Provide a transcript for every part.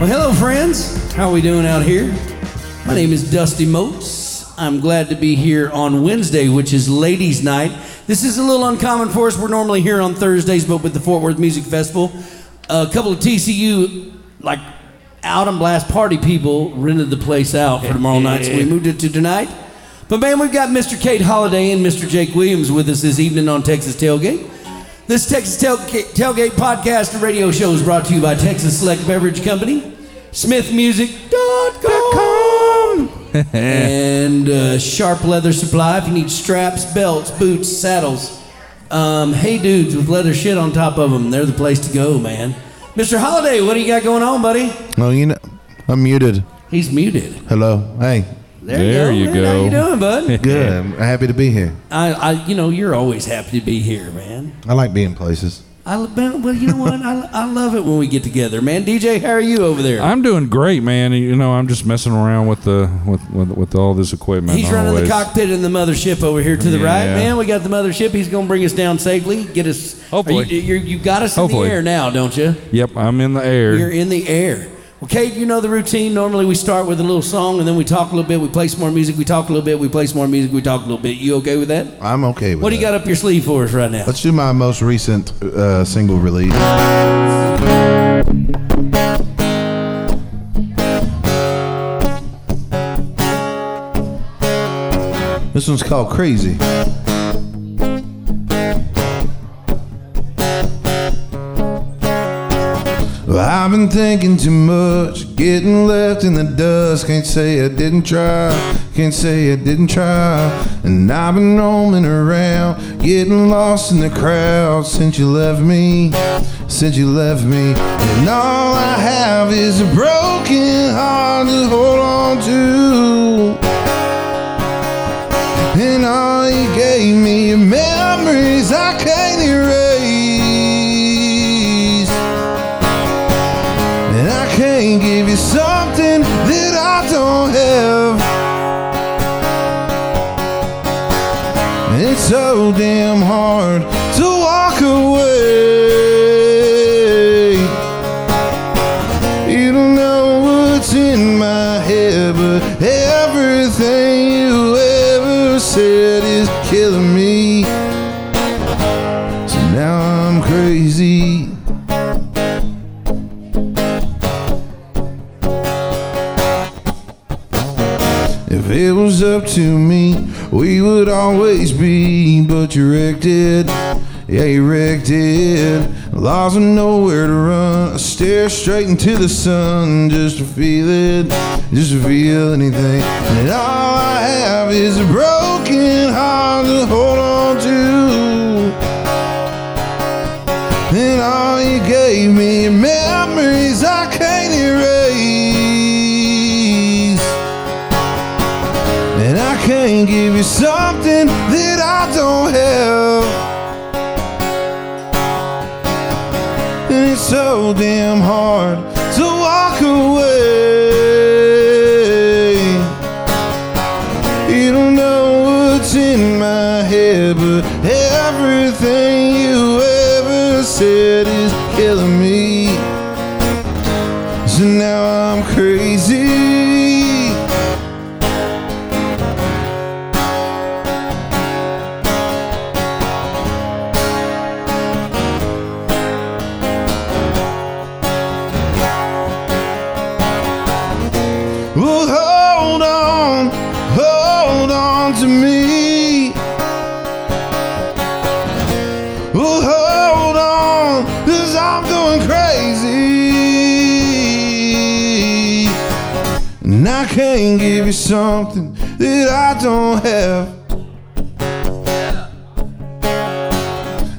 Well, hello, friends. How are we doing out here? My name is Dusty Moats. I'm glad to be here on Wednesday, which is Ladies' Night. This is a little uncommon for us. We're normally here on Thursdays, but with the Fort Worth Music Festival, a couple of TCU, like, out and blast party people rented the place out for tomorrow night, so we moved it to tonight. But man, we've got Mr. Cade Holliday and Mr. Jake Williams with us this evening on Texas Tailgate. This Texas Tailgate, Tailgate podcast and radio show is brought to you by Texas Select Beverage Company, SmithMusic.com, and uh, Sharp Leather Supply. If you need straps, belts, boots, saddles, um, hey dudes with leather shit on top of them, they're the place to go, man. Mr. Holliday, what do you got going on, buddy? Oh, you know, I'm muted. He's muted. Hello. Hey. There, There you you go. How you doing, bud? Good. I'm happy to be here. I, I, you know, you're always happy to be here, man. I like being places. I, well, you know what? I, I love it when we get together, man. DJ, how are you over there? I'm doing great, man. You know, I'm just messing around with the with with, with all this equipment. He's running the cockpit in the mothership over here to the right, man. We got the mothership. He's going to bring us down safely. Get us. Hopefully. You, you're, you got us in the air now, don't you? Yep, I'm in the air. You're in the air. Well, Cade, you know the routine. Normally we start with a little song and then we talk a little bit. We play some more music. We talk a little bit. We play some more music. We talk a little bit. You okay with that? I'm okay with What do you that. got up your sleeve for us right now? Let's do my most recent uh, single release. This one's called Crazy. Been thinking too much, getting left in the dust. Can't say I didn't try, can't say I didn't try. And I've been roaming around, getting lost in the crowd since you left me, since you left me. And all I have is a broken heart to hold on to. And all you gave me are memories I can't erase. So damn hard to walk away. You don't know what's in my head, but everything you ever said is killing me. So now I'm crazy. If it was up to me, would always be, but you wrecked it. Yeah, you wrecked it. Lost and nowhere to run. I stare straight into the sun just to feel it, just to feel anything. And all I have is a broken heart to hold on to. And all you gave me Can't give you something that I don't have. And it's so damn hard to walk away. And give you something that I don't have.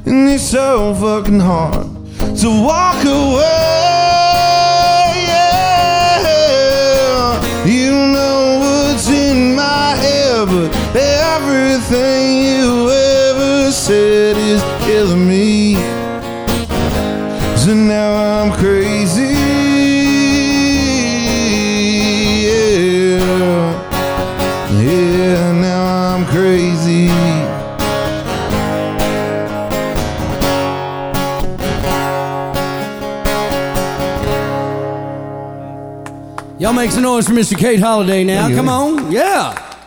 And it's so fucking hard to walk away. Y'all make some noise for Mr. Cade Holliday now. Come on. Yeah.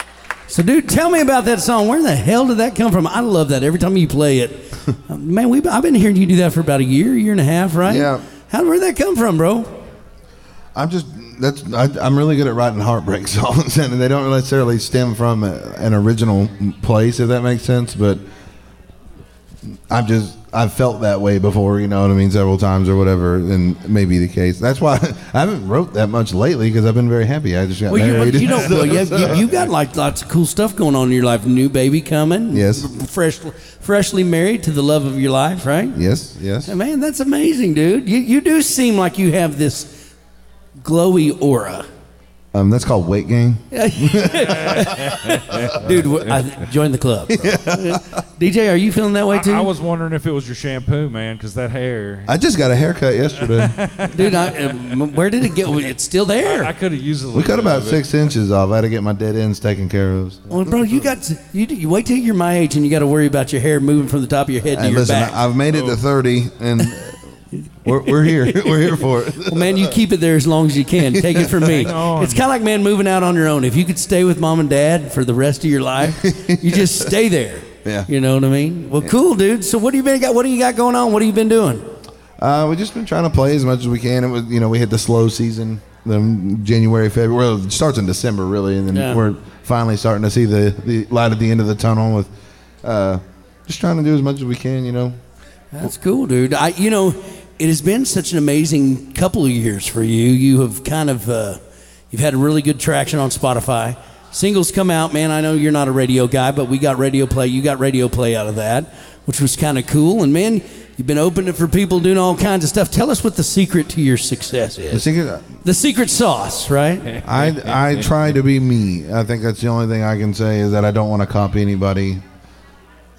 So, dude, tell me about that song. Where the hell did that come from? I love that every time you play it. Uh, Man, we I've been hearing you do that for about a year, year and a half, right? Yeah. How where'd that come from, bro? I'm just that's I, I'm really good at writing heartbreak songs, and they don't necessarily stem from a, an original place, if that makes sense. But I'm just I've felt that way before, you know what I mean, several times or whatever, and maybe the case. That's why I haven't wrote that much lately because I've been very happy. I just got Well, you, married. you know, well, you, you, you got like lots of cool stuff going on in your life. New baby coming. Yes. Fresh, freshly married to the love of your life, right? yes, yes. Man, that's amazing, dude. You you do seem like you have this glowy aura. Um, that's called weight gain. Dude, wh- I joined the club. bro. DJ, are you feeling that way too? I, I was wondering if it was your shampoo, man, because that hair. I just got a haircut yesterday. Dude, I, um, where did it get? It's still there. I, there. could have used a little we cut bit about of it. six inches off. I had to get my dead ends taken care of. well, bro, you got to, you, you wait till you're my age and you got to worry about your hair moving from the top of your head to Hey, your listen, back. I've made it to 30, and we're, we're here. We're here for it. Well, man, you keep it there as long as you can. Take it from me. It's kind of like, man, moving out on your own. If you could stay with mom and dad for the rest of your life, you just stay there. Yeah. You know what I mean? Well, cool, dude. So what do you been got? What do you got going on? What have you been doing? Uh, we've just been trying to play as much as we can. It was, you know, we hit the slow season, then January, February. Well, it starts in December, really, and then Yeah. we're finally starting to see the, the light at the end of the tunnel with uh, just trying to do as much as we can, you know. That's cool, dude. I, you know, it has been such an amazing couple of years for you. You have kind of, uh, you've had really good traction on Spotify. Singles come out, man. I know you're not a radio guy, but we got radio play. You got radio play out of that, which was kind of cool. And man, you've been opening for people doing all kinds of stuff. Tell us what the secret to your success The is. secret, The secret sauce, right? I I try to be me. I think that's the only thing I can say is that I don't want to copy anybody.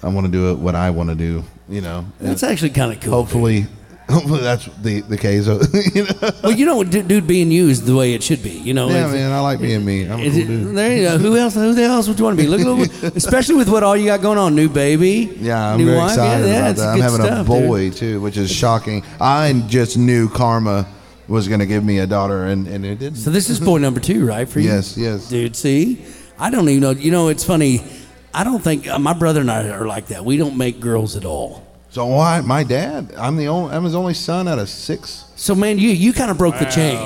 I want to do it what I want to do. You know. That's actually kind of cool. hopefully, hopefully that's the the case. you know. Well, you know, dude, dude, being used the way it should be. You know, Yeah, man, I like being me. I'm a cool dude. there you go. Who else? Who the else would you want to be? Look, look, especially with what all you got going on. New baby. Yeah, I'm new very wife. excited yeah, about that. I'm having stuff, a dude. boy too, which is shocking. I just knew karma was going to give me a daughter, and, and it didn't. So this is boy number two, right? For you? Yes, yes. Dude, see, I don't even know. You know, it's funny. I don't think uh, my brother and I are like that. We don't make girls at all. So why? My dad. I'm the only. I'm his only son out of six. So man, you you kind of broke the chain.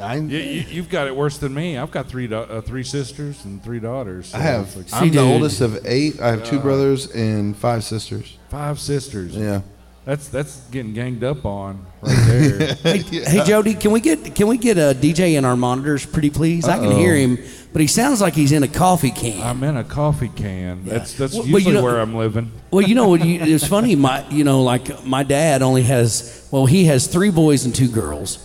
I, You, you, you've got it worse than me. I've got three da- uh, three sisters and three daughters. so I have. it's like I'm the dude. oldest of eight. I have two brothers and five sisters. five sisters. Yeah. That's that's getting ganged up on right there. Hey, hey Jody, can we get can we get a DJ in our monitors, pretty please? I can hear him, but he sounds like he's in a coffee can. I'm in a coffee can. That's that's Well, well, you usually know- where I'm living. Well, you know? You, it's funny. My, you know, like my dad only has. Well, he has three boys and two girls.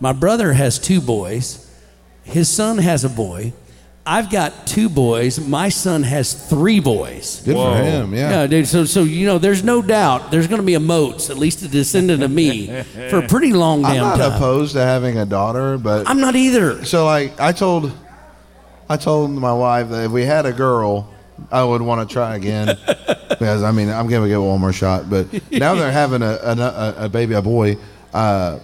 My brother has two boys. His son has a boy. I've got two boys. My son has three boys. Good Whoa. for him. Yeah. Yeah, dude. So, so you know, there's no doubt there's going to be a moats, at least a descendant of me, for a pretty long I'm damn not time. opposed to having a daughter, but I'm not either. so like I told, I told my wife that if we had a girl, I would want to try again because I mean I'm gonna get one more shot. But now they're having a a, a, a baby, a boy. Uh,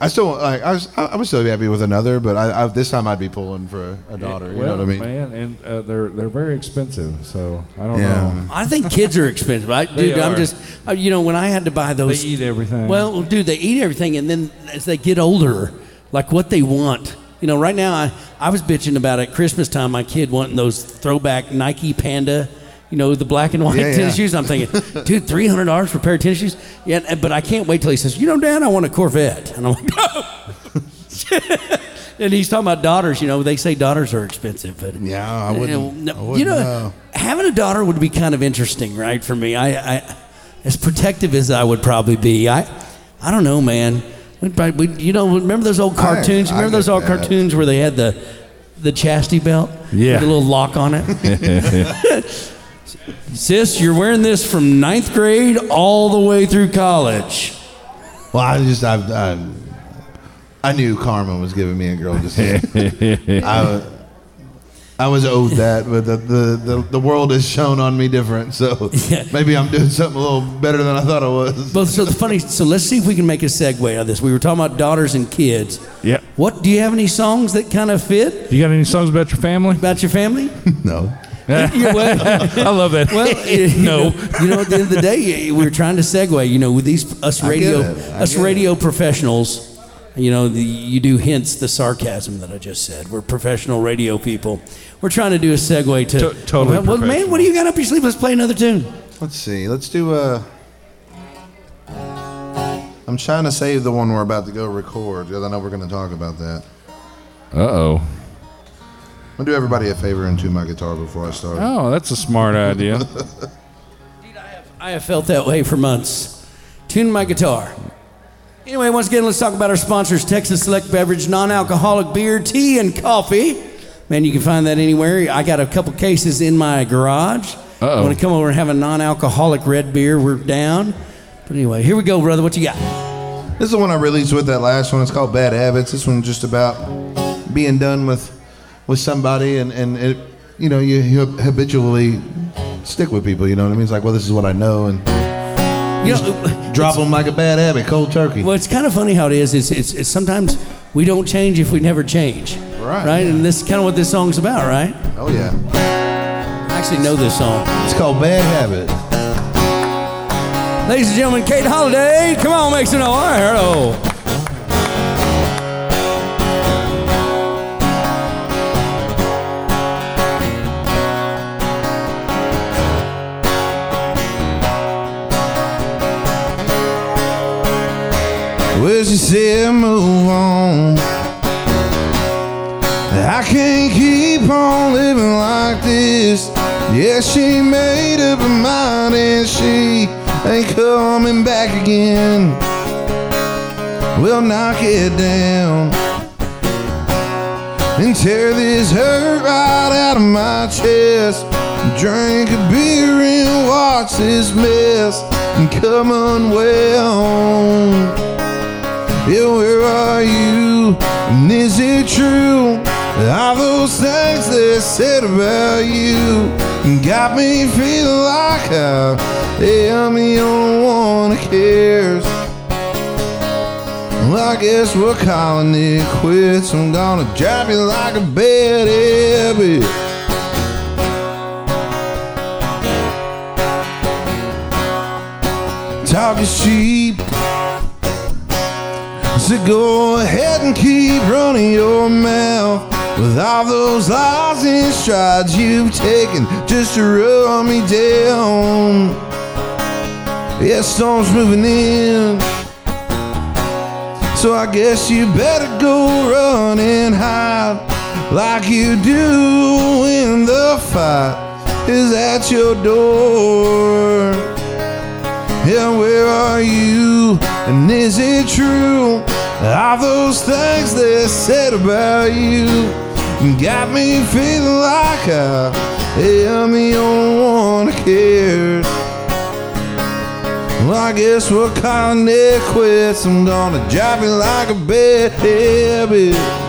I still like I was I was still be happy with another, but I, I this time I'd be pulling for a, a daughter. you well, know what I mean? man, and uh, they're they're very expensive. So I don't Yeah. know. I think kids are expensive. I, They dude, I'm are. just, uh, you know, when I had to buy those, They those. eat everything. Well, dude, they eat everything, and then as they get older, like what they want. You know, right now I, I was bitching about at Christmas time my kid wanting those throwback Nike Panda, you know, the black and white Yeah, tennis yeah. shoes. I'm thinking, dude, three hundred dollars for a pair of tennis shoes. Yeah, and- but I can't wait till he says, you know, Dad, I want a Corvette, and I'm like, no. and he's talking about daughters. You know, they say daughters are expensive, but Yeah, I wouldn't. you know, I wouldn't you know, know. having a daughter would be kind of interesting, right? For me, I, I as protective as I would probably be, I, I don't know, man. We, you know, remember those old cartoons? I remember those old that. cartoons where they had the, the chastity belt, Yeah. with the little lock on it. Sis, you're wearing this from ninth grade all the way through college. Well, I just I, I, I knew karma was giving me a girl. Just I, I was owed that, but the, the, the, the world has shown on me different. So Yeah. maybe I'm doing something a little better than I thought I was. But so the funny, so let's see if we can make a segue out of this. We were talking about daughters and kids. Yeah. What do you have any songs that kind of fit You got any songs about your family? about your family? No. Well, I love that. well, you no. know, you know, at the end of the day, we were trying to segue. You know, with these us radio, get it. I us get it. radio professionals. You know, the, you do hints the sarcasm that I just said. We're professional radio people. We're trying to do a segue to. To- totally Well, man, what do you got up your sleeve? Let's play another tune. Let's see. Let's do a. I'm trying to save the one we're about to go record because I know we're going to talk about that. Uh oh. I'm going to do everybody a favor and tune my guitar before I start. Oh, that's a smart idea. Dude, I have, I have felt that way for months. Tune my guitar. Anyway, once again, let's talk about our sponsors Texas Select Beverage, non alcoholic beer, tea, and coffee. Man, you can find that anywhere. I got a couple cases in my garage. Uh-oh. Want to come over and have a non alcoholic red beer? We're down. But anyway, here we go, brother. What you got? This is the one I released with that last one. It's called Bad Habits. This one's just about being done with with somebody and, and it, you know, you, you habitually stick with people. You know what I mean? It's like, well, this is what I know, and You know, drop them like a bad habit, cold turkey. well, it's kind of funny how it is. It's, it's, it's sometimes we don't change if we never change. Right, Right? And this is kind of what this song's about, right? Oh yeah, I actually know this song. it's called Bad Habit. Ladies and gentlemen, Cade Holliday, come on, make some noise. Hello. Well, she said, move on. I can't keep on living like this. Yeah, she made up her mind and she ain't coming back again. We'll knock it down and tear this hurt right out of my chest. Drink a beer and watch this mess and come unwell. Yeah, where are you? And is it true? All those things they said about you got me feeling like uh, I am the only one who cares. Well, I guess we're calling it quits. I'm gonna drop you like a bad habit. Talk is cheap. So go ahead and keep running your mouth with all those lies and strides you've taken just to run me down. Yeah, storm's moving in. So I guess you better go run and hide like you do when the fight is at your door. Yeah, where are you? And is it true? All those things they said about you got me feeling like I am the only one who cares. Well, I guess we're calling it quits. I'm gonna drop you like a bad habit.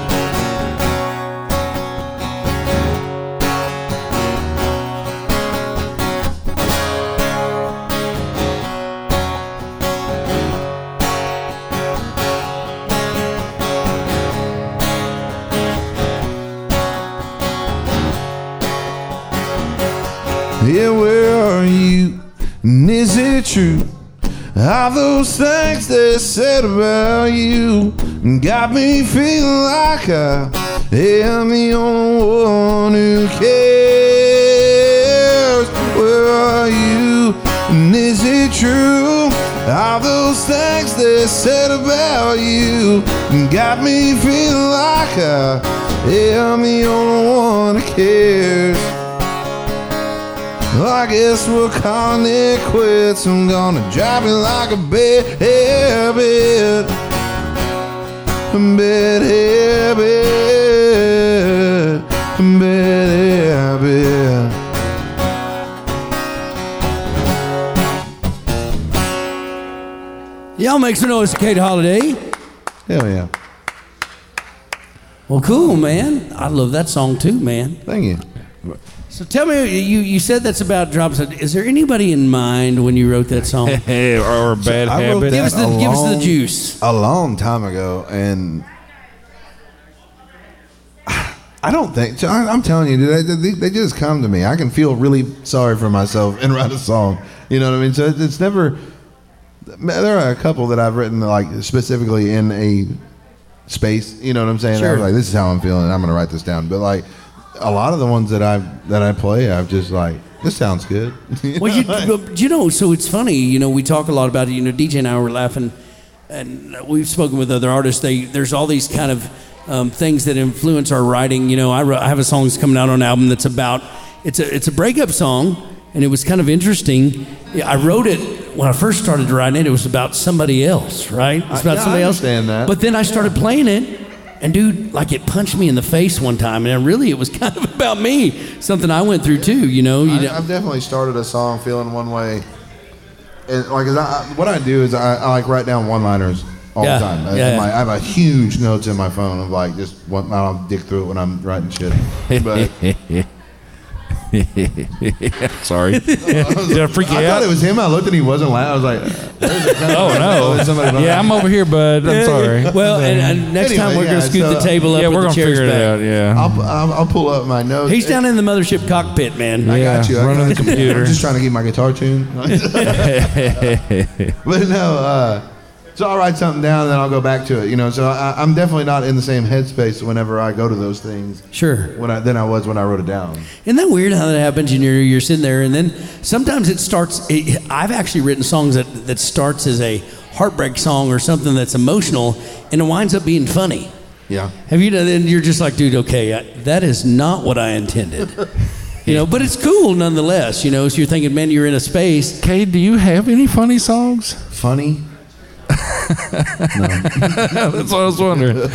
Yeah, where are you? And is it true? All those things they said about you got me feeling like I am the only one who cares. Where are you? And is it true? All those things they said about you got me feeling like I am the only one who cares. Well, I guess we're calling it quits. I'm gonna drop you like a bad habit. A bad habit. A bad habit. Y'all make some noise for Cade Holliday. Hell yeah. Well, cool, man. I love that song too, man. Thank you. So tell me, you, you said that's about drops. Is there anybody in mind when you wrote that song? Or a bad I wrote habit. give us the a give us the long- juice. a long time ago, and I don't think. I- I'm telling you, dude, they, they, they just come to me. I can feel really sorry for myself and write a song. You know what I mean? So it's, it's never. There are a couple that I've written like specifically in a space. You know what I'm saying? Sure. I'm like, this is how I'm feeling. I'm going to write this down. But like a lot of the ones that I that I play, I've just like, this sounds good. Well, you, you know, so it's funny. You know, we talk a lot about it. You know, DJ and I were laughing, and we've spoken with other artists. They there's all these kind of um, things that influence our writing. You know, I, I have a song that's coming out on an album that's about it's a it's a breakup song, and it was kind of interesting. Yeah, I wrote it when I first started writing it. It was about somebody else, right? It's about yeah, I somebody else. understand that. But then I started playing it. And dude, like it punched me in the face one time, and really it was kind of about me, something I went through too. You know, you I? I've definitely started a song feeling one way. And like, I, I- what I do is I, I like write down one-liners all Yeah, the time. That's yeah, yeah. my- I have a huge notes in my phone of like just one. I'll dig through it when I'm writing shit. But Sorry. Did I freak you I out? thought it was him. I looked and he wasn't loud. I was like, oh no. Yeah, I'm over here, bud. I'm sorry. Well, and, and next Anyway, time we're yeah, gonna scoot the table up yeah, with we're the gonna chairs figure it back. out. Yeah. I'll, I'll, I'll pull up my notes. He's down in the mothership cockpit, man. I got you. I running got the you. computer. I'm just trying to get my guitar tuned. but no, uh, so I'll write something down and then I'll go back to it. You know, so I, I'm definitely not in the same headspace whenever I go to those things Sure. when I, than I was when I wrote it down. Isn't that weird how that happens? And you're, you're sitting there, and then sometimes it starts. It, I've actually written songs that, that starts as a heartbreak song or something that's emotional, and it winds up being funny. Yeah. Have you done? And you're just like, dude, okay, I, that is not what I intended. You know, but it's cool nonetheless. You know, so you're thinking, man, you're in a space. Kay, do you have any funny songs? Funny. No, that's what I was wondering.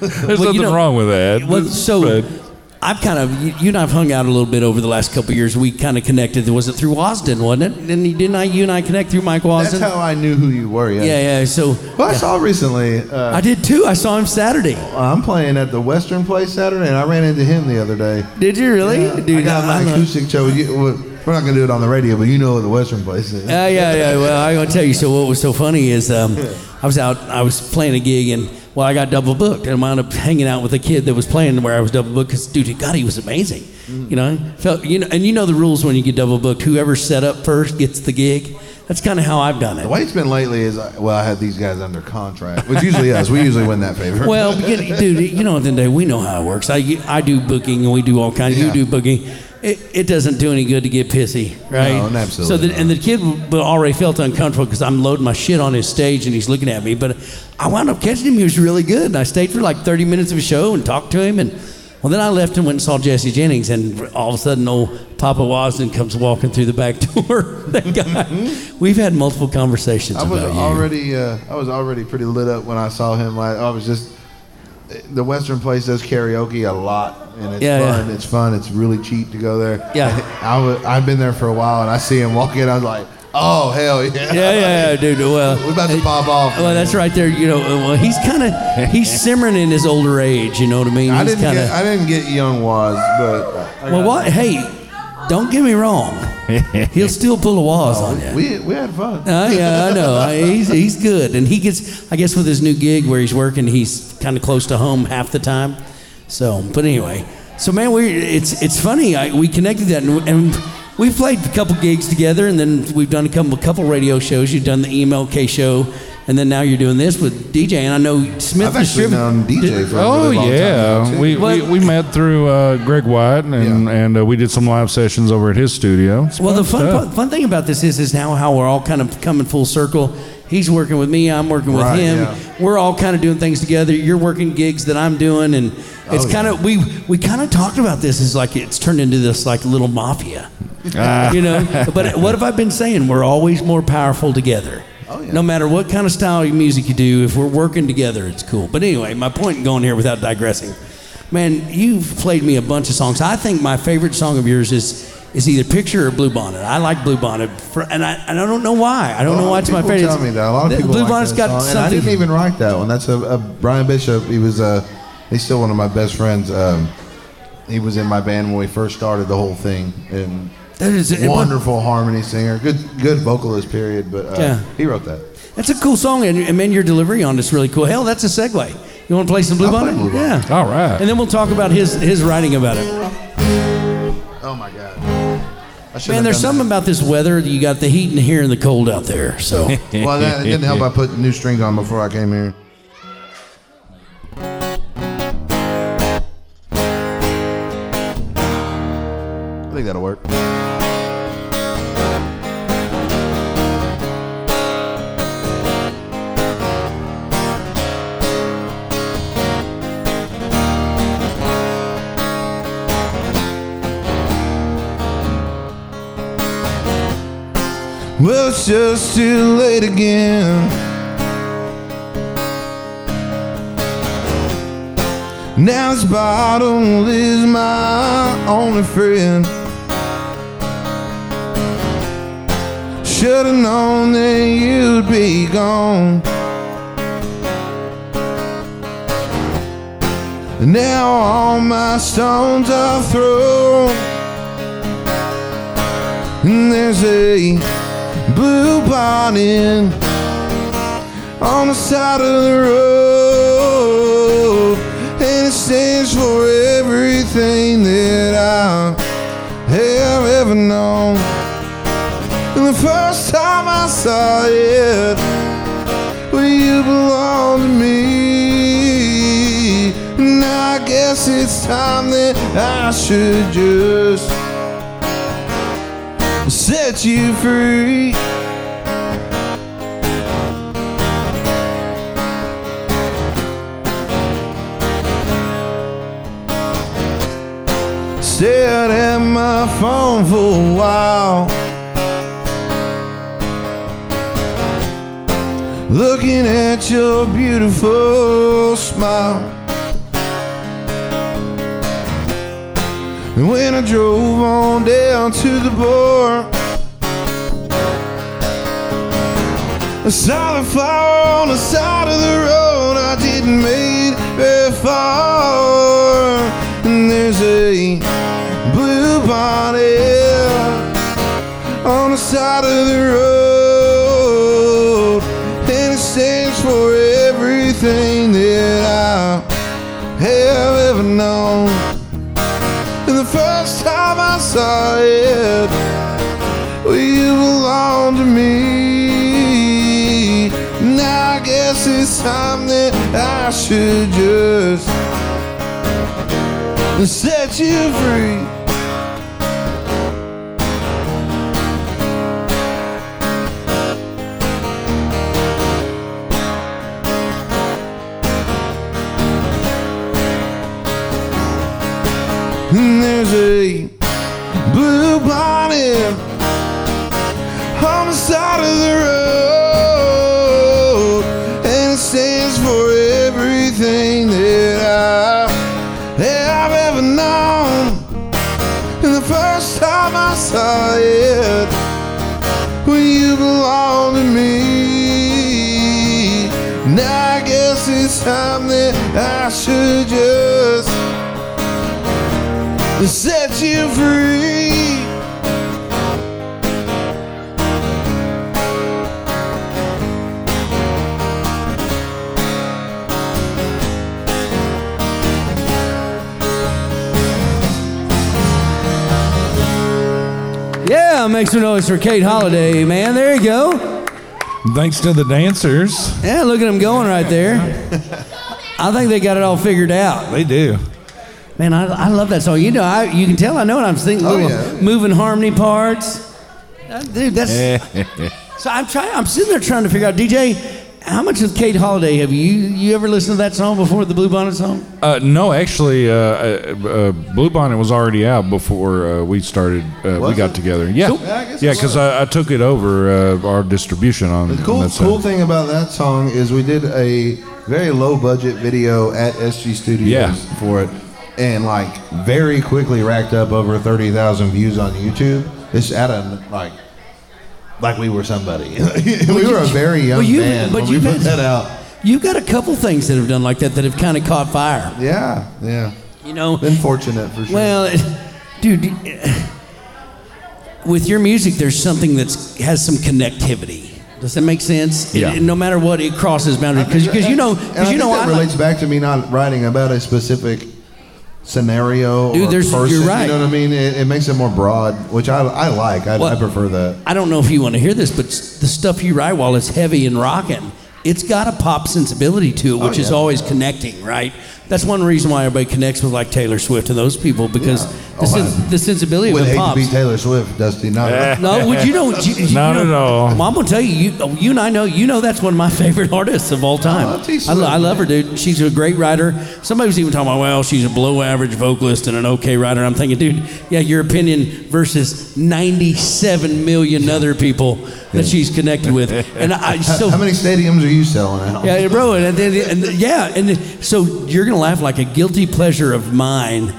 There's Well, you nothing know- wrong with that. Well, so But- I've kind of you, you and I've hung out a little bit over the last couple of years. We kind of connected. Was it through Wasden, wasn't it? Didn't, you- didn't I? You and I connect through Mike That's how I knew who you were. Yeah. yeah, yeah. So Well, I saw recently. Uh, I did too. I saw him Saturday. I'm playing at the Western Place Saturday, and I ran into him the other day. Did you really, I dude? got my I'm a- acoustic show. You, well, we're not gonna do it on the radio, but you know what the Western Place is. Yeah, yeah, yeah. Well, I'm gonna tell you. So what was so funny is um, I was out. I was playing a gig, and well, I got double booked, and I wound up hanging out with a kid that was playing where I was double booked. Because dude, God, he was amazing. You know, felt you know, and you know the rules when you get double booked. Whoever set up first gets the gig. That's kind of how I've done it. The way it's been lately is, uh, well, I had these guys under contract, which usually is. We usually win that favor. Well, dude, you know at the end of the day, we know how it works. I, I do booking and we do all kinds. You do booking. It, it doesn't do any good to get pissy, right? No, absolutely So, the, and the kid already felt uncomfortable because I'm loading my shit on his stage and he's looking at me. But I wound up catching him. He was really good, and I stayed for like 30 minutes of a show and talked to him. And well, then I left and went and saw Jesse Jennings, and all of a sudden, old Papa Wasden comes walking through the back door. that guy. We've had multiple conversations I was already, uh, I was already pretty lit up when I saw him. Like, I was just, the Western Place does karaoke a lot, and it's Yeah, fun. yeah. It's fun. It's really cheap to go there. Yeah. I was, I've been there for a while, and I see him walk in. I was like, oh hell yeah, Yeah, yeah, yeah, dude. Well, We're about to pop off. Well, that's right there. You know, well, he's kind of he's simmering in his older age. You know what I mean? I didn't kinda, get, I didn't get young Waz, but well, what? Hey, don't get me wrong. He'll still pull a waz on you. we we had fun. Uh, yeah, I know. I- He's, he's good, and he gets. I guess with his new gig where he's working, he's kind of close to home half the time. So, but anyway, so man, we it's it's funny. I, we connected that, and, and we've played a couple gigs together, and then we've done a couple a couple radio shows. You've done the Email K show, and then now you're doing this with DJ. And I know Smith I've actually known DJ for a Oh really long yeah, time. now, too. we, we we met through uh, Greg White and Yeah. and uh, we did some live sessions over at his studio. It's Well, the fun, stuff. fun fun thing about this is is now how we're all kind of coming full circle. He's working with me. I'm working with Right, him. yeah. We're all kind of doing things together. You're working gigs that I'm doing, and it's Oh, kind of we we kind of talked about this Is like it's turned into this like little mafia, Ah. you know. But what have I been saying? We're always more powerful together. Oh, yeah. No matter what kind of style of music you do, if we're working together, it's cool. But anyway, my point in going here without digressing, man, you've played me a bunch of songs. I think my favorite song of yours is is either Picture or Blue Bonnet. I like Blue Bonnet, for, and I and I don't know why. I don't know why it's my favorite. Tell me that a lot of people Blue like Bonnet's got song, and I didn't even write that one. That's a, a Brian Bishop. He was uh, he's still one of my best friends. Um, he was in my band when we first started the whole thing, and That is it- wonderful harmony singer, good good vocalist. Period. But uh, Yeah. he wrote that. That's a cool song, and, and man, your delivery on it's really cool. Hell, that's a segue. You want to play some Blue I'll play Bonnet? Blue Bonnet. Yeah. All right. And then we'll talk about his his writing about it. Oh my God. I should Man, there's done something about this weather. You got the heat in here and the cold out there. So. Well, that, it didn't help. I put new strings on before I came here. I think that'll work. Well, it's just too late again. Now this bottle is my only friend. Should've known that you'd be gone. Now all my stones are thrown. And there's a blue bonnet on the side of the road. And it stands for everything that I have ever known. And the first time I saw it, well, you belong to me. Now I guess it's time that I should just set you free. Stared at my phone for a while. Looking at your beautiful smile. And when I drove on down to the bar, Saw the flower on the side of the road. I didn't make very far. And there's a blue bonnet on the side of the road. And it stands for everything that I have ever known. And the first time I saw it, well, you belong to me. Guess it's time that I should just set you free. Time that I should just set you free. yeah, make some noise for Cade Holliday, man. There you go. Thanks to the dancers. Yeah, look at them going right there. I think they got it all figured out. They do. Man, I, I love that song. You know, I, you can tell I know what I'm thinking. Oh, little yeah. moving harmony parts. Uh, dude, that's so. I'm trying. I'm sitting there trying to figure out, DJ, how much of Cade Holliday have you you ever listened to that song before, the Blue Bonnet song? Uh, no, actually, uh, uh, uh, Blue Bonnet was already out before uh, we started. Uh, we got it? together. Yeah, Yeah, yeah, because was. I, I took it over uh, our distribution on. The cool, on that side. cool thing about that song is we did a very low budget video at SG Studios Yeah. for it. and like very quickly racked up over thirty thousand views on YouTube. It's at a like like we were somebody. we were a very young Well, you- band but when you've put that out. You've got a couple things that have done like that that have kind of caught fire. Yeah, yeah. You know, Been fortunate for sure. Well, dude, with your music, there's something that has some connectivity. Does that make sense? It- Yeah. no matter what, it crosses boundaries because you know because you know that I like- relates back to me not writing about a specific scenario Dude, or there's- person. you're right. You know what I mean? It, it makes it more broad, which I, I like. I, Well- I prefer that. I don't know if you want to hear this, but s- the stuff you write while it's heavy and rocking, it's got a pop sensibility to it, oh, which is Oh, yeah. always connecting, right? That's one reason why everybody connects with like Taylor Swift and those people because Yeah. the, Oh, sens- I the sensibility Would of it hate to pops. be Taylor Swift, Dusty. Not No, would you know? You, you Not know, at all. Well, I'm gonna tell you, you, you and I know, you know, that's one of my favorite artists of all oh, time. Oh, T. I, lo- Swift, I love her, dude. She's a great writer. Somebody was even talking about, well, she's a below average vocalist and an okay writer. I'm thinking, dude, yeah, your opinion versus 97 million other people that she's connected with, and I so. How many stadiums are you selling out? Yeah, bro, and, then and yeah, and so you're gonna laugh like a guilty pleasure of mine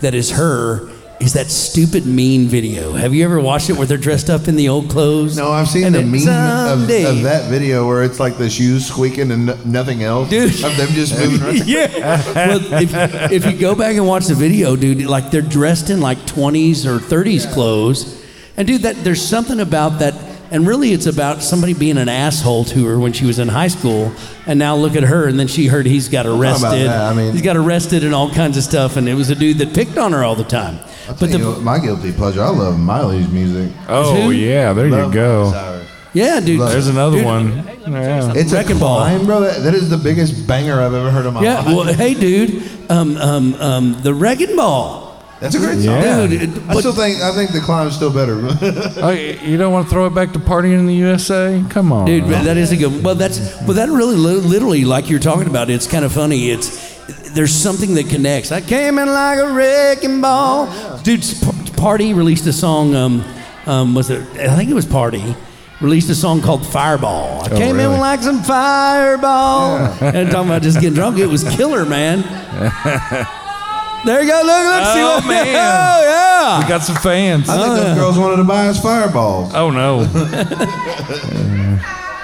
that is her is that stupid mean video. Have you ever watched it where they're dressed up in the old clothes? No, I've seen And the meme of, of that video where it's like the shoes squeaking and no- nothing else. Dude. Of them just moving around. yeah. Well, if, if you go back and watch the video, dude, like they're dressed in like 20s or 30s clothes, and dude, that there's something about that. And really, it's about somebody being an asshole to her when she was in high school, and now look at her. And then she heard he's got arrested. that. I mean- he's got arrested and all kinds of stuff. And it was a dude that picked on her all the time. But But the my guilty pleasure, I love Miley's music. Oh Who? yeah, there Love you go. Yeah, dude. There's another Dude, one. Yeah. It's Wrecking a Ball. bro. That, that is the biggest banger I've ever heard in my Yeah. life. Well, hey, dude. Um, um, um, the Wrecking Ball. That's a great song. Yeah. Dude, it- I still think I think the climb's still better. Oh, you don't want to throw it back to partying in the USA? Come on, Dude, but that is a good. Well, that's well, that really literally, like you're talking about, it's kind of funny. It's there's something that connects. I came in like a wrecking ball. Dude, Party released a song. Um, um, was it? I think it was Party. Released a song called Fireball. I came in like some fireball. And talking about just getting drunk. It was killer, man. there you go. Look, let's see Oh, what. man. Oh, yeah. we got some fans. I think those uh. girls wanted to buy us fireballs. Oh no.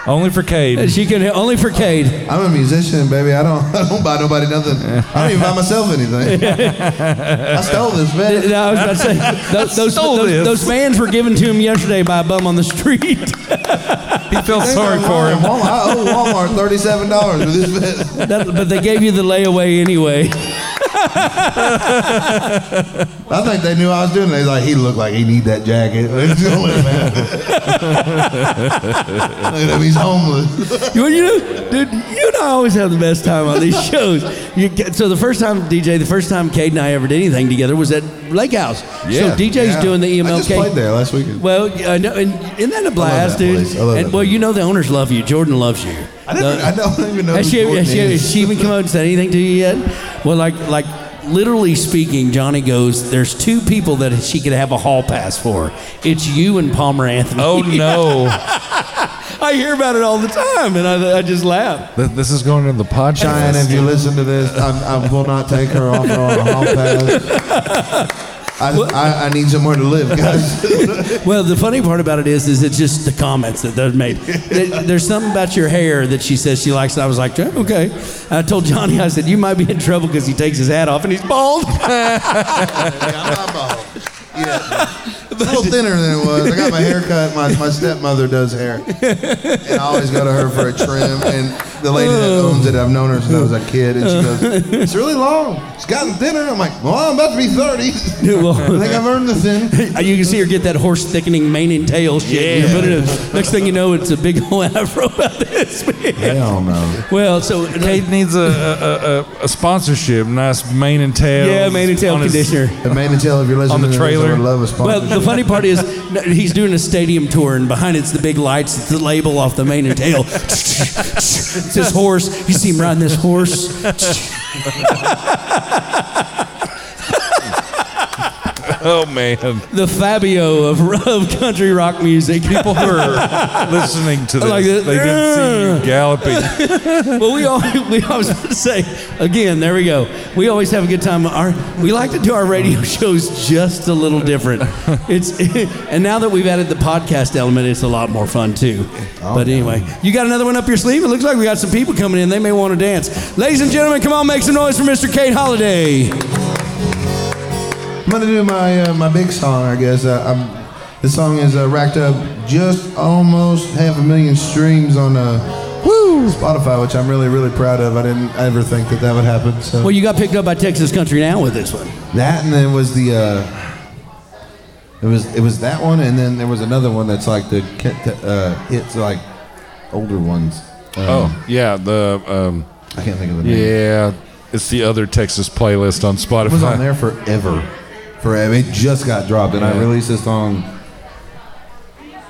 Uh, only for Cade. She can only for Cade. I'm a musician, baby. I don't I don't buy nobody nothing. I don't even buy myself anything. I stole this, man. No, I was about to say those, those, Stole those, this. those fans were given to him yesterday by a bum on the street. He felt sorry for him. Walmart, I owe Walmart thirty-seven dollars for this vest. That- but they gave you the layaway anyway. I think they knew I was doing it. They like, he looked like he need that jacket. Look at him, he's homeless. You, you know, dude, you and I always have the best time on these shows. You get, so the first time, DJ, the first time Cade and I ever did anything together was at Lake House. Yeah. So DJ's Yeah. doing the E I just EMLK. played there last weekend. Well, I know, and isn't that a blast, that dude? place. I love and well, place. you know the owners love you. Jordan loves you. I, never, The- I don't even know Has she, has, she, has she even come out and said anything to you yet? Well, like, like literally speaking, Johnny goes, "There's two people that she could have a hall pass for. It's you and Palmer Anthony." Oh no. I hear about it all the time, and I, I just laugh. This is going to the podcast. Cheyenne, if you listen to this, I'm, I will not take her off on a hall pass. I, I, I need somewhere to live, guys. Well, the funny part about it is, is it's just the comments that they've made. There- There's something about your hair that she says she likes. And I was like, okay. I told Johnny, I said, you might be in trouble because he takes his hat off and he's bald. yeah, I'm not bald. Yeah. It's a little thinner than it was. I got my hair cut. My, my stepmother does hair. And I always go to her for a trim. And the lady that oh. owns it, I've known her since I was a kid. And she goes, It's really long. It's gotten thinner. I'm like, Well, I'm about to be 30. I well, think I've earned the thin. you can see her get that horse thickening mane and tail shit. Yeah. But it, next thing you know, it's a big old afro about this. Man. Hell no. Well, so Cade needs a, a, a, a sponsorship. Nice mane and tail. yeah, mane and tail on his- conditioner. And man and tell if you're listening On the to this, trailer? Would love a Well, sponsorship. the funny part is no, he's doing a stadium tour, and behind it's the big lights. It's the label off the mane and tail. it's his horse. You see him riding this horse. Oh man, the Fabio of, of country rock music. people who are listening to this, Like this. they didn't see you galloping. well, we always, we always want to say again. There we go. We always have a good time. Our we like to do our radio shows just a little different. It's and now that we've added the podcast element, it's a lot more fun too. Oh, but anyway, you got another one up your sleeve. It looks like we got some people coming in. They may want to dance. Ladies and gentlemen, come on, make some noise for Mr. Cade Holliday. I'm gonna do my uh, my big song, I guess. Uh, I'm, this song is uh, racked up just almost half a million streams on uh, woo, Spotify, which I'm really really proud of. I didn't ever think that that would happen. So Well, you got picked up by Texas Country Now with this one. that, and then was the uh, it was it was that one, and then there was another one that's like the uh, hits like older ones. Um, Oh yeah, the um, I can't think of the name. yeah, it's the other Texas playlist on Spotify. It was on there forever. Forever. It just got dropped, and I released this song,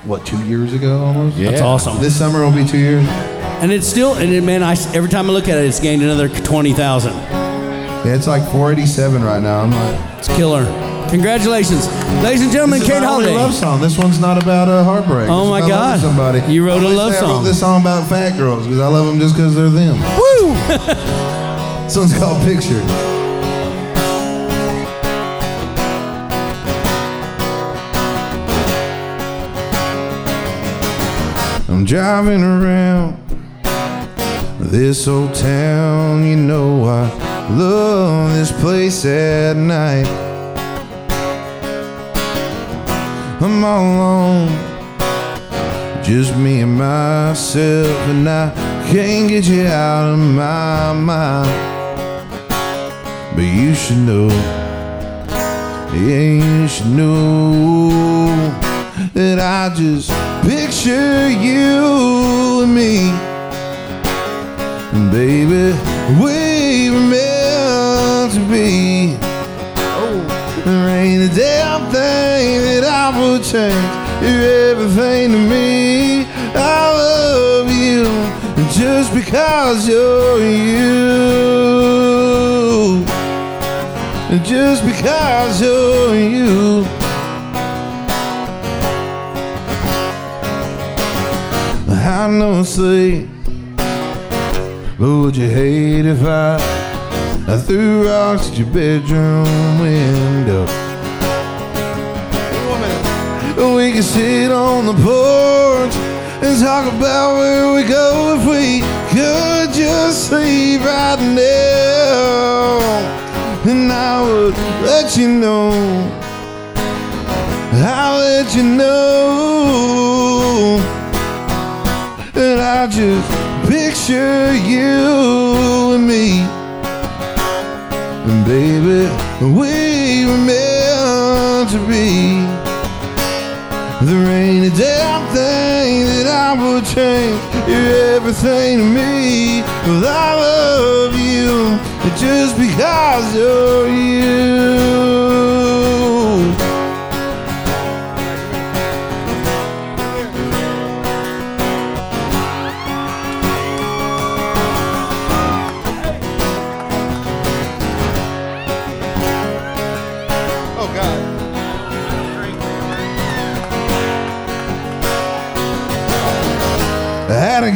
what, two years ago almost? Yeah. That's awesome. This summer will be two years. And it's still, and it, man, I, every time I look at it, it's gained another 20,000. Yeah, it's like 487 right now. I'm like, It's killer. Congratulations. Ladies and gentlemen, this is Cade my Holliday. love song. This one's not about a heartbreak. Oh, It's my God. Somebody. You wrote a I always love say I song. wrote this song about fat girls because I love them just because they're them. Woo! This one's called Picture. Driving around this old town. You know I love this place at night. I'm all alone, just me and myself, and I can't get you out of my mind. But you should know, yeah, you should know that I just picture you and me. And baby, we were meant to be. There ain't a damn thing that I would change. You're everything to me. I love you just because you're you. Just because you're you. I know sleep, but would you hate if I, I threw rocks at your bedroom window? We could sit on the porch and talk about where we go if we could just sleep right now. And I would let you know, I'll let you know that I just picture you and me. And baby, we were meant to be. There ain't a damn thing that I would change. You're everything to me. Well, I love you just because you're you.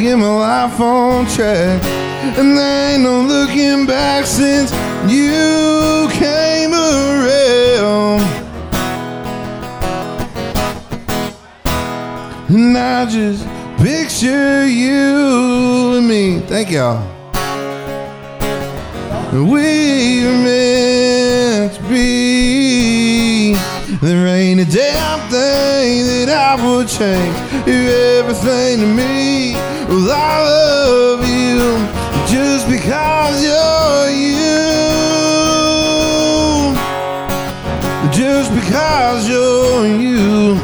Get my life on track. And there ain't no looking back since you came around. And I just picture you and me. Thank y'all. We meant to be. There ain't a damn thing that I would change. Everything to me. Well, I love you just because you're you. Just because you're you.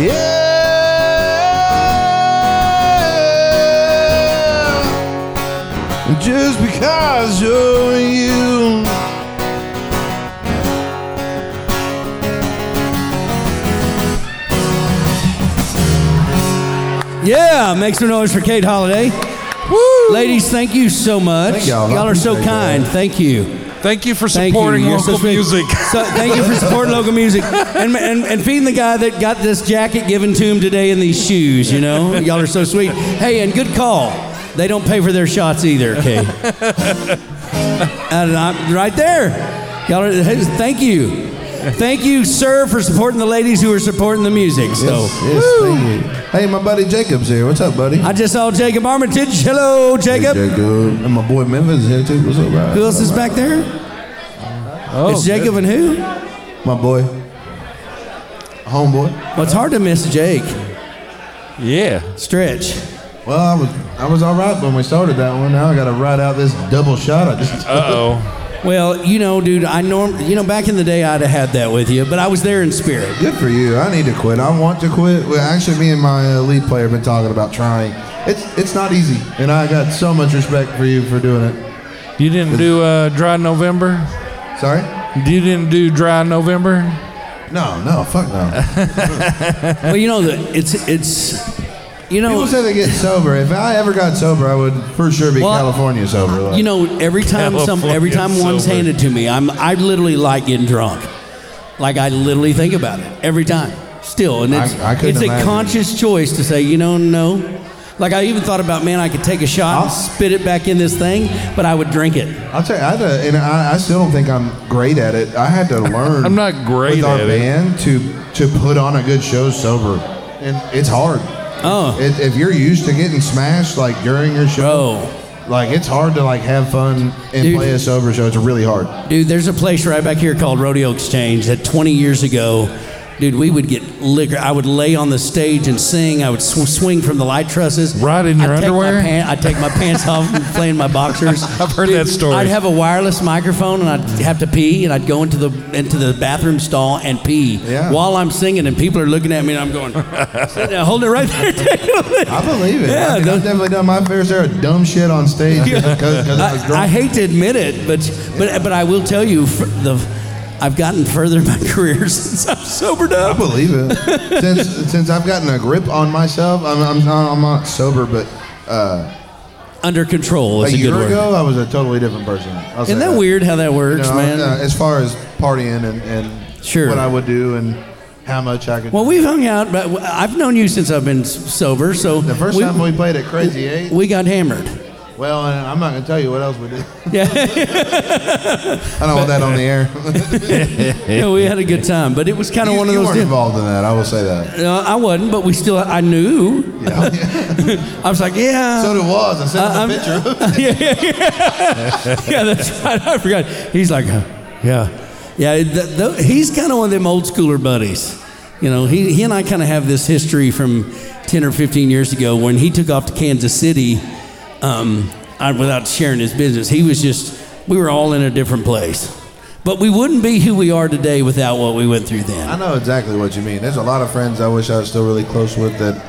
Yeah. Just because you're Uh, yeah, make some noise for Cade Holliday. Woo! Ladies, thank you so much. Thank y'all. I are so appreciate kind. that. Thank you. Thank you for supporting you. You're so local music. So, thank you for supporting local music and, and and feeding the guy that got this jacket given to him today in these shoes. You know, y'all are so sweet. Hey, and good call. They don't pay for their shots either. Okay, and I'm right there. Y'all are. hey, Thank you. Thank you, sir, for supporting the ladies who are supporting the music. So, Yes, yes, thank you. Hey, my buddy Jacob's here. What's up, buddy? I just saw Jacob Armitage. Hello, Jacob. Jacob. And my boy Memphis is here too. What's up, bro? Who else is back there? Oh, it's Jacob and who? My boy. Homeboy. Well, it's hard to miss Jake. Yeah. Stretch. Well, I was I was all right when we started that one. Now I got to ride out this double shot. I just Uh oh. Well, you know, dude, I norm, you know, back in the day, I'd have had that with you, but I was there in spirit. good for you. I need to quit. I want to quit. Well, actually, me and my uh, lead player have been talking about trying. It's it's not easy, and I got so much respect for you for doing it. You didn't do uh, dry November? Sorry. You didn't do dry November? No, no, fuck no. well, you know, the, it's it's, you know, People say they get sober. If I ever got sober, I would for sure be Well, California sober. Like, you know, every time some, every time California one's sober. handed to me, I'm, I literally like getting drunk. Like I literally think about it every time. Still, and it's I- I couldn't it's a imagine. conscious choice to say, you know, no. Like I even thought about, man, I could take a shot, and I'll- spit it back in this thing, but I would drink it. I'll tell you, I had to, and I, I still don't think I'm great at it. I had to learn. I'm not great with our at it. band to to put on a good show sober, and it's hard. Oh, It, if you're used to getting smashed like during your show, bro. like it's hard to like have fun and Dude. play a sober show. It's really hard. Dude, there's a place right back here called Rodeo Exchange that 20 years ago, dude, we would get liquor. I would lay on the stage and sing. I would sw- swing from the light trusses. Right in your I'd take underwear? pan- I'd take my pants off and play in my boxers. I've heard that story. I'd have a wireless microphone and I'd have to pee and I'd go into the into the bathroom stall and pee Yeah. while I'm singing and people are looking at me and I'm going, "Sit down, hold it right there. I believe it. Yeah, I mean, the- I've definitely done my fair share of dumb shit on stage because I, I, drunk. I hate to admit it, but but but I will tell you, the I've gotten further in my career since I've sobered up. I up. believe it. since since I've gotten a grip on myself, I'm I'm not, I'm not sober, but uh, Under control a is a, year good word. ago I was a totally different person. I'll say Isn't that weird how that You works, know, man? uh, as far as partying and, and Sure. what I would do and how much I could. well, we've hung out, but I've known you since I've been s- sober. So the first we, time we played at Crazy Eight, we got hammered. Well, I'm not going to tell you what else we did. Yeah, I don't want that on the air. yeah, we had a good time, but it was kind of one of you those. weren't involved in that. I will say that. Uh, I wasn't, but we still. I knew. Yeah. I was like, yeah. So it was. I sent Uh, him a picture. yeah, yeah, yeah. that's right. I forgot. He's like, uh, yeah, yeah. th- th- he's kind of one of them old schooler buddies. You know, he, he and I kind of have this history from 10 or 15 years ago when he took off to Kansas City um, I, without sharing his business. He was just, we were all in a different place. But we wouldn't be who we are today without what we went through then. I know exactly what you mean. There's a lot of friends I wish I was still really close with that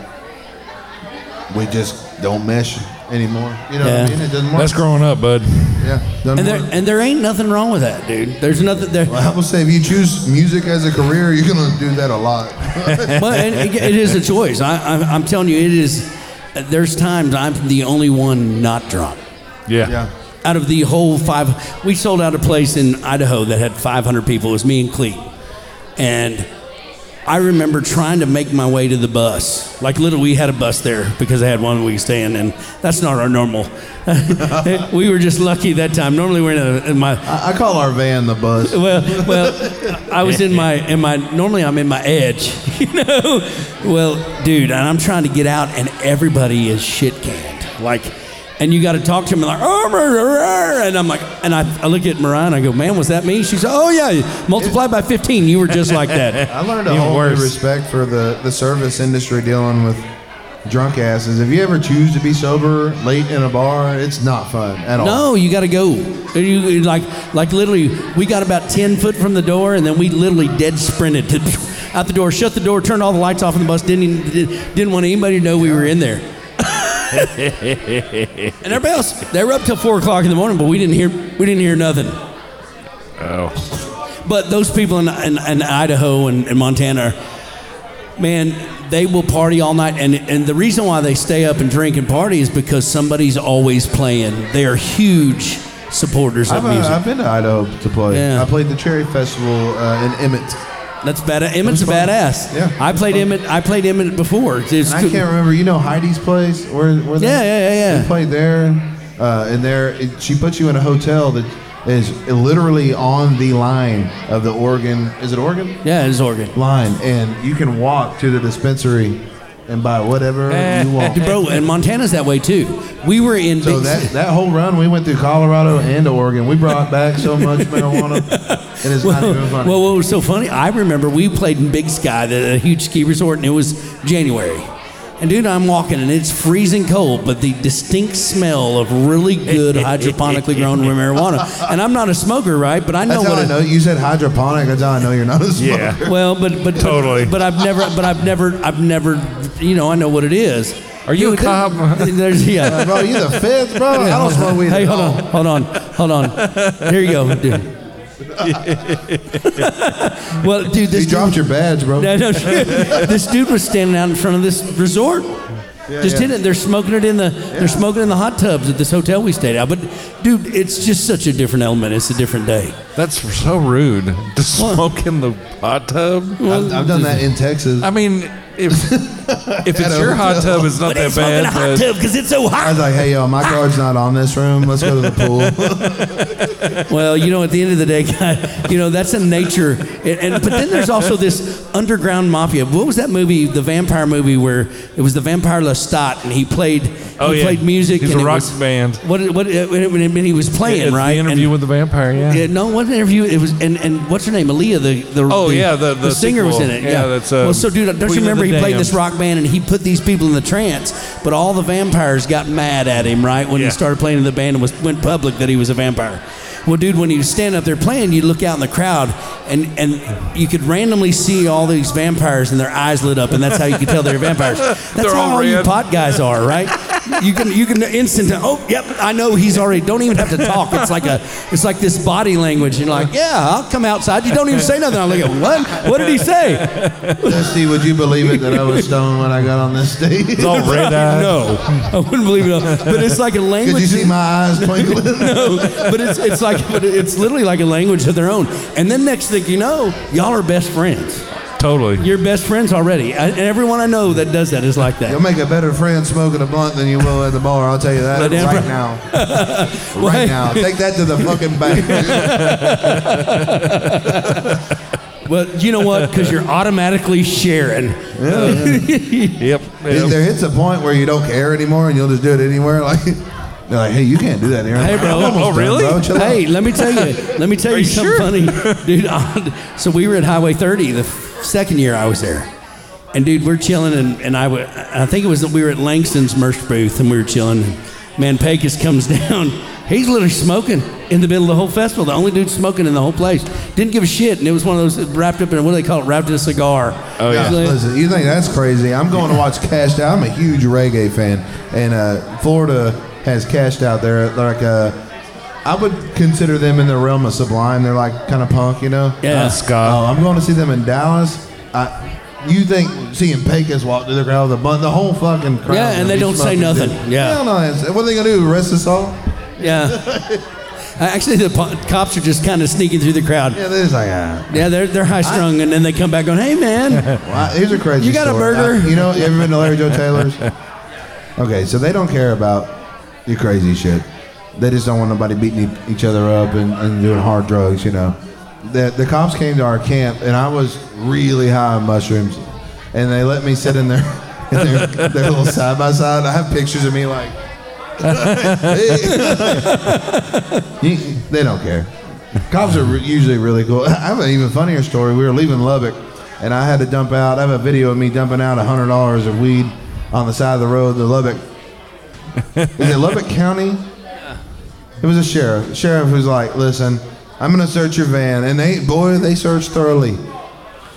we just don't mesh anymore. You know Yeah. what I mean? It doesn't work. That's growing up, bud. Yeah, doesn't And there, work. and there ain't nothing wrong with that, dude. There's nothing there. Well, I will say, if you choose music as a career, you're gonna do that a lot. but it, it is a choice. I, I, I'm telling you, it is. There's times I'm the only one not drunk. Yeah. yeah. Out of the whole five, we sold out a place in Idaho that had 500 people. It was me and Cleet, and I remember trying to make my way to the bus. Like literally, we had a bus there because I had one week could stay in, and that's not our normal. we were just lucky that time. Normally, we're in, a, in my I, I call our van the bus. well, well, I was in my in my normally I'm in my edge, you know. Well, dude, and I'm trying to get out, and everybody is shit canned, like. And you got to talk to him like, oh, rah, rah, rah," and I'm like, and I, I look at Mariah and I go, man, was that me? She said, oh yeah, multiply by 15. You were just like that. I learned a Even whole worse. new respect for the, the service industry dealing with drunk asses. If you ever choose to be sober late in a bar, it's not fun at all. No, you got to go. You, like, like literally, we got about 10 foot from the door, and then we literally dead sprinted to, out the door, shut the door, turned all the lights off in the bus, didn't even, didn't, didn't want anybody to know we were in there. And everybody else, they were up till four o'clock in the morning, but we didn't hear, we didn't hear nothing. Oh. But those people in, in, in Idaho and, and Montana, man, they will party all night. And, and the reason why they stay up and drink and party is because somebody's always playing. They are huge supporters of I've, uh, music. I've been to Idaho to play. Yeah. I played the Cherry Festival uh, in Emmett. That's bad. Emmett's a badass. Yeah. I played Emmett. I played Emmett before. I can't remember. You know Heidi's place? Where, where they, Yeah, yeah, yeah, yeah. We played there. Uh, and there, it, she puts you in a hotel that is literally on the line of the Oregon. Is it Oregon? Yeah, it's Oregon. Line. And you can walk to the dispensary and buy whatever eh. you want. Bro, and Montana's that way too. We were in So big, that, that whole run, we went through Colorado and Oregon. We brought back so much marijuana, and it's not even funny. Well, what was so funny? I remember we played in Big Sky, the, a huge ski resort, and it was January. And dude, I'm walking, and it's freezing cold, but the distinct smell of really good hydroponically grown marijuana. And I'm not a smoker, right? But I know That's how what I it- know. You said hydroponic. That's how I know you're not a smoker. Yeah. Well, but but Totally. But, I've never, but I've never, I've never, you know, I know what it is. Are you a cop? There's yeah. Bro, you the fifth, bro. I don't smoke weed. Hey, at hold all. on, hold on, hold on. Here you go, dude. well, dude, this You dropped your badge, bro. No, no, this dude was standing out in front of this resort. just yeah. did it. They're smoking it in the. They're smoking in the hot tubs at this hotel we stayed at. But, dude, it's just such a different element. It's a different day. That's so rude to smoke in the hot tub. I've, I've done that in Texas. I mean, if if it's your hot tub, it's not But that smoke in a bad. hot but- tub because it's so hot. I hot. was like, hey, yo, my card's not on this room. Let's go to the pool. Well, you know, at the end of the day, guy, you know, that's a nature. And, and but then there's also this underground mafia. What was that movie, the vampire movie, where it was the vampire Lestat, and he played Oh, he yeah. played music. He's and a it rock was, band. What what when, when, when he was playing, It's right? The interview And- with the vampire. Yeah. Yeah, no, what interview? It was, and, and what's her name? Aaliyah, the the Oh, the, yeah, the- the singer was in sequel. it. Yeah, Yeah, that's, uh, well, so dude, don't Queen you of remember he played this rock band and he put these people in the trance, but all the vampires got mad at him, right, when Yeah. he started playing in the band and was went public that he was a vampire. Well, dude, when you stand up there playing, you look out in the crowd, and and you could randomly see all these vampires and their eyes lit up, and that's how you could tell they're vampires. That's They're how all all you pot guys are, right? You can you can instant. Oh, yep, I know he's already. Don't even have to talk. It's like a it's like this body language. You're like, yeah, I'll come outside. You don't even say nothing. I'm like, what? What did he say? Dusty, would you believe it that I was stoned when I got on this stage? It's all red eyed. No, I wouldn't believe it. But it's like a language. Could you see my eyes twinkling? no, but it's it's like but it's literally like a language of their own. And then next thing you know, y'all are best friends. Totally. You're best friends already. I, and everyone I know that does that is like that. You'll make a better friend smoking a blunt than you will at the bar. I'll tell you that But damn right right. now. Well, Right hey. now. Take that to the fucking bank. Well, you know what? Because you're automatically sharing. Yep. There hits a point where you don't care anymore and you'll just do it anywhere. Like they're like, hey, you can't do that here. Hey, bro. Oh, done, really? bro. Hey, let me tell you. Let me tell you, you something funny, dude. I- so we were at Highway 30 the f- second year I was there, and dude, we're chilling, and, and I wa- I think it was that we were at Langston's merch booth, and we were chilling. And man, Pecos comes down. He's literally smoking in the middle of the whole festival. The only dude smoking in the whole place. Didn't give a shit, and it was one of those wrapped up in what do they call it? Wrapped in a cigar. Oh, yeah. Like- Listen, you think that's crazy? I'm going to watch Cashed Out. I'm a huge reggae fan, and uh, Florida has Cashed Out. They're like uh, I would consider them in the realm of Sublime. They're like kind of punk, you know. Yeah. Uh, ska. Oh, I'm going to see them in Dallas. I, you think seeing Pecos walk through the crowd with a bun, the whole fucking crowd? Yeah, and they don't say nothing. Yeah. Hell no. it's- What are they gonna do? Arrest us all? Yeah. Actually, the po- cops are just kind of sneaking through the crowd. Yeah, they're just like ah. Yeah, they're they're high strung, and then they come back going, "Hey, man, Well, here's a crazy. You got a burger? I- you know, you ever been to Larry Joe Taylor's? Okay, so they don't care about your crazy shit. They just don't want nobody beating each other up and, and doing hard drugs. You know, the the cops came to our camp, and I was really high on mushrooms, and they let me sit in their in their, their little side by side. I have pictures of me like. They don't care. Cops are re- usually really cool. I have an even funnier story. We were leaving Lubbock, and I had to dump out. I have a video of me dumping out hundred dollars of weed on the side of the road. The Lubbock, is it Lubbock County? It was a sheriff. The sheriff was like, "Listen, I'm gonna search your van," and they, boy, they searched thoroughly.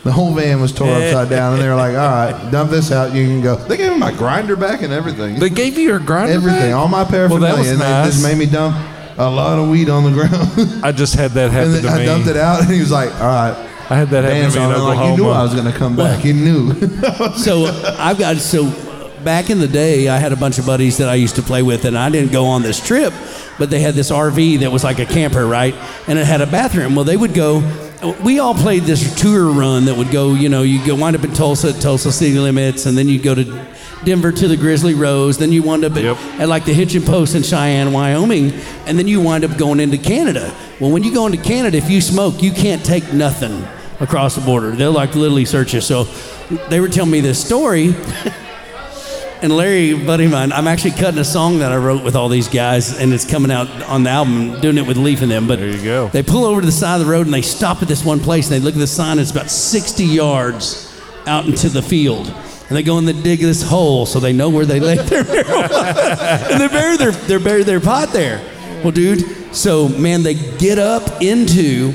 The whole van was tore upside down, and they were like, "All right, dump this out. You can go." They gave me my grinder back and everything. They gave you your grinder. Everything, back? all my Well, paraphernalia, that was and they just made me dump a lot of weed on the ground. I just had that happen then to I me. dumped it out, and he was like, "All right." I had that happen Dance to me in Oklahoma. like you knew I was gonna come back. You knew. So I've got so back in the day, I had a bunch of buddies that I used to play with, and I didn't go on this trip. But they had this RV that was like a camper, right? And it had a bathroom. Well, they would go. We all played this tour run that would go. You know, you go wind up in Tulsa, Tulsa city limits, and then you go to Denver to the Grizzly Rose. Then you wind up at, Yep. at like the Hitchin Post in Cheyenne, Wyoming, and then you wind up going into Canada. Well, when you go into Canada, if you smoke, you can't take nothing across the border. They'll like literally search you. So they were telling me this story. And Larry, buddy of mine, I'm actually cutting a song that I wrote with all these guys, and it's coming out on the album, doing it with Leaf and them. But There you go. They pull over to the side of the road and they stop at this one place, and they look at the sign. It's about 60 yards out into the field, and they go in the dig this hole so they know where they lay their marijuana, and they bury their they bury their pot there. Well, dude, so man, they get up into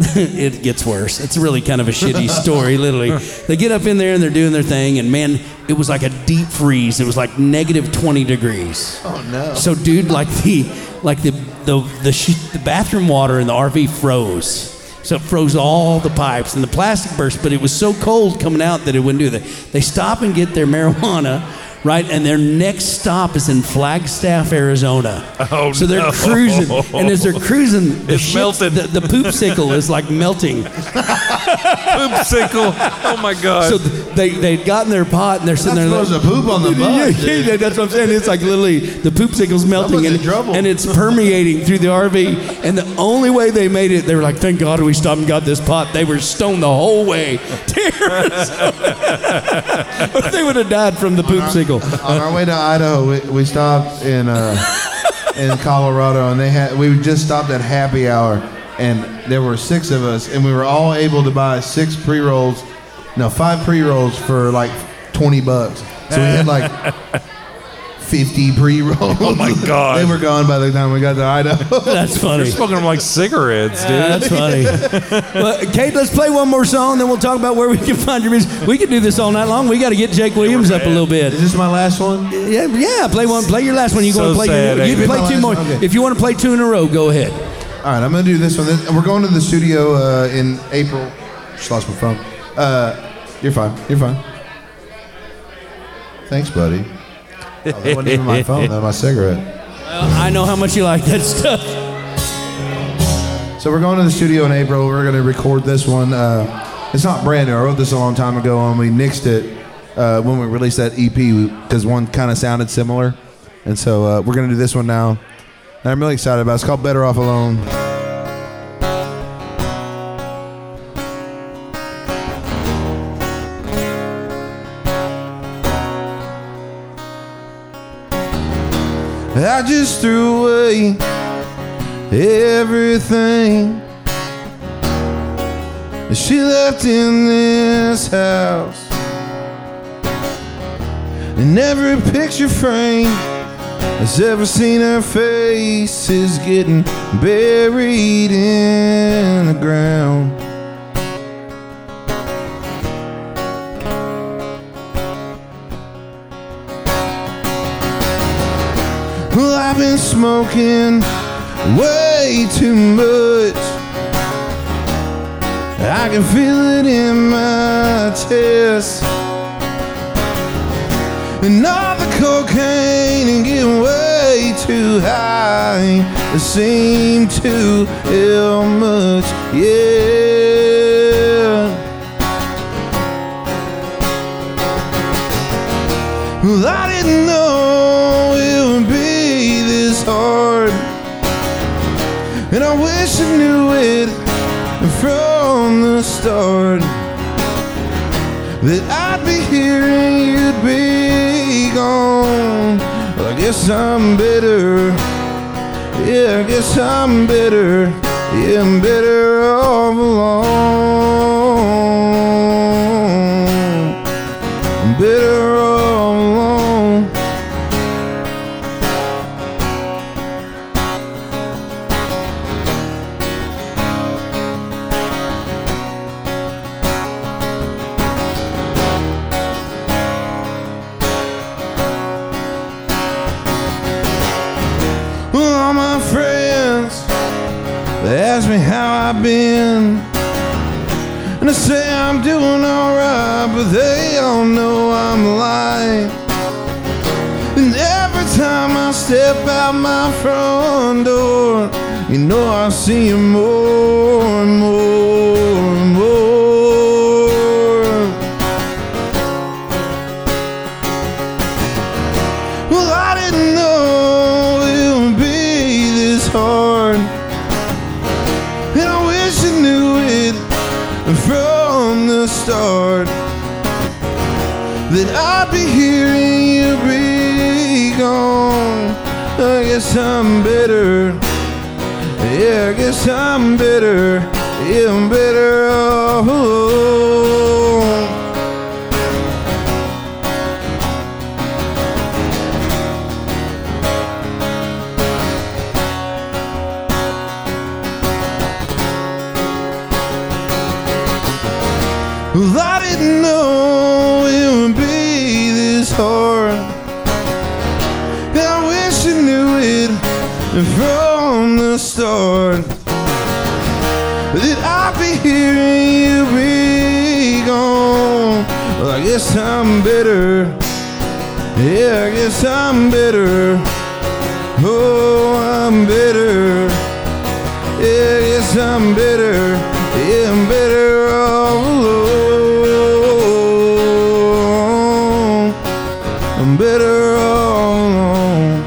it gets worse. It's really kind of a shitty story, literally. They get up in there and they're doing their thing, and man, it was like a deep freeze. It was like negative 20 degrees. Oh no. So, dude, like the like the the the, sh- the bathroom water in the RV froze. So it froze all the pipes and the plastic burst, but it was so cold coming out that it wouldn't do that. They stop and get their marijuana, right? And their next stop is in Flagstaff, Arizona. Oh, so they're no. cruising, and as they're cruising, the It's shit- melted. The, the poop sickle is like melting. Poop Poopsicle. Oh my God. So they they'd gotten their pot and they're sitting Not there. supposed to poop on the Yeah, bus. dude. yeah, that's what I'm saying. It's like literally the poop sickle's melting and, and it's permeating through the RV. And the only way they made it, they were like, "Thank God we stopped and got this pot." They were stoned the whole way to Arizona. they would have died from the poop On our way to Idaho, we, we stopped in uh, in Colorado, and they had we just stopped at happy hour, and there were six of us, and we were all able to buy six pre rolls, no, five pre rolls for like twenty bucks. So we had like. 50 pre rolls. Oh my God. they were gone by the time we got to Idaho. That's funny. You're smoking them like cigarettes, dude. That's funny. well, Cade, let's play one more song, then we'll talk about where we can find your music. We could do this all night long. We got to get Jake Williams up a little bit. Is this my last one? Yeah, yeah. Play one. Play your last one. You So going to play? sad, your, you can play two more. Okay. If you want to play two in a row, go ahead. All right, I'm gonna do this one. This- We're going to the studio uh, in April. Just lost my phone. Uh, you're fine. You're fine. Thanks, buddy. Oh, that wasn't even my phone. That was my cigarette. Well, I know how much you like that stuff. So we're going to the studio in April. We're going to record this one. Uh, it's not brand new. I wrote this a long time ago, and we nixed it uh, when we released that EP because one kind of sounded similar. And so uh, we're going to do this one now. And I'm really excited about it. It's called Better Off Alone. I just threw away everything that she left in this house. And every picture frame that's ever seen her face is getting buried in the ground. Been smoking way too much. I can feel it in my chest. And all the cocaine and getting way too high. It seemed to help much, yeah. Well, I start. That I'd be here and you'd be gone. Well, I guess I'm bitter. Yeah, I guess I'm bitter. Yeah, I'm better off alone. Yeah, I guess I'm bitter. Oh, I'm bitter. Yeah, I guess I'm better. Yeah, I'm better all alone. I'm better all alone.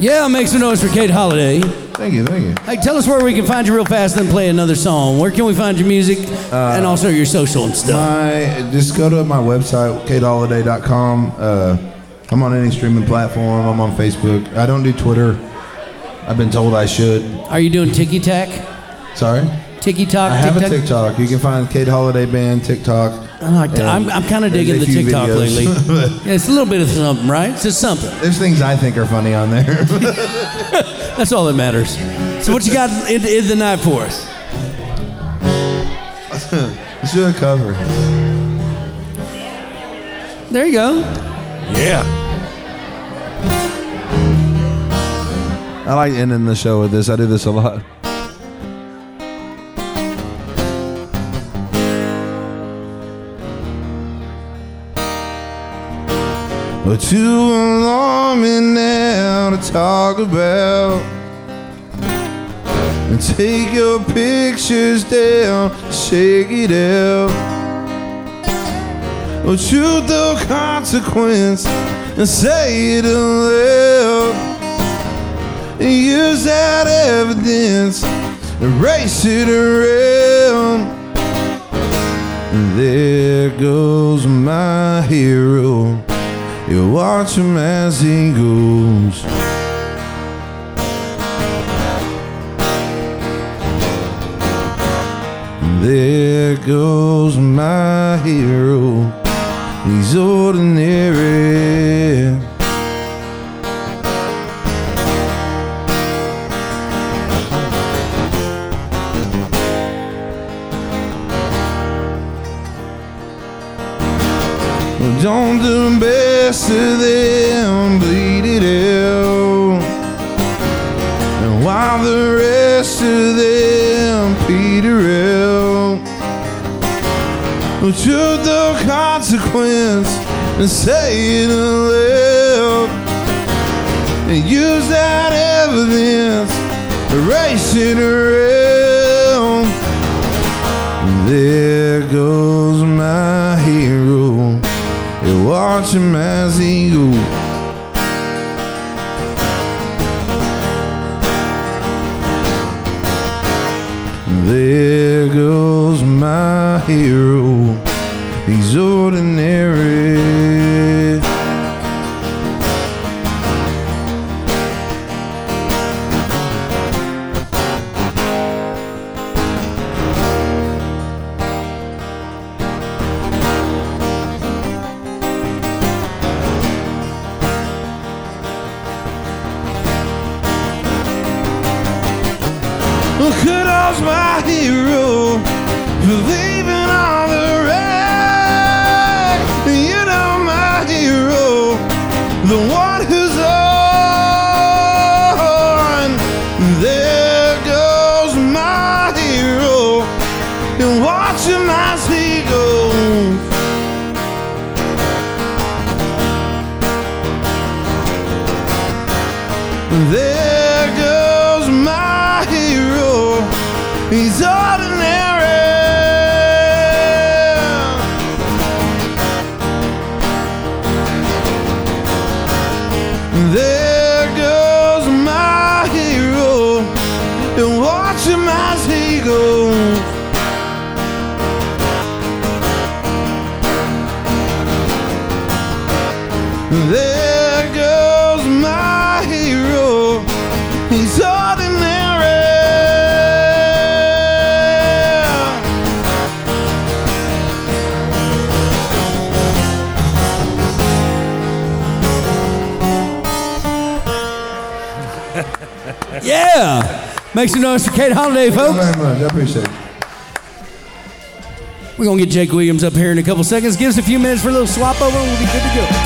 Yeah, make some noise for Cade Holliday. Hey, tell us where we can find you real fast, then play another song. Where can we find your music and also your social and stuff? My just go to my website, cadeholliday.com. Uh, I'm on any streaming platform. I'm on Facebook. I don't do Twitter. I've been told I should. Are you doing Tiki Tack? Sorry. Tiki? I have a TikTok? TikTok. You can find Cade Holliday Band TikTok. Oh, I like that. I'm, I'm kind of There's digging a the few TikTok videos. lately. Yeah, it's a little bit of something, right? It's just something. There's things I think are funny on there. That's all that matters. So, what you got in, in the night for us? Let's do a cover. There you go. Yeah. I like ending the show with this. I do this a lot. But too alarming now to talk about. And take your pictures down, shake it out. Well, truth or consequence, and say it aloud. And use that evidence, erase it around. And there goes my hero. Watch him as he goes. There goes my hero. He's ordinary. Don't the best of them bleed it out. And while the rest of them peter out. Well, truth the consequence and say it aloud. And use that evidence, erase it around. There goes watch him as he goes. There goes my hero. He's ordinary. Kudos my hero for leaving all the wreck. You know my hero, the one Make some noise for Cade Holliday, folks. Thank you very much. I appreciate it. We're going to get Jake Williams up here in a couple seconds. Give us a few minutes for a little swap over and we'll be good to go.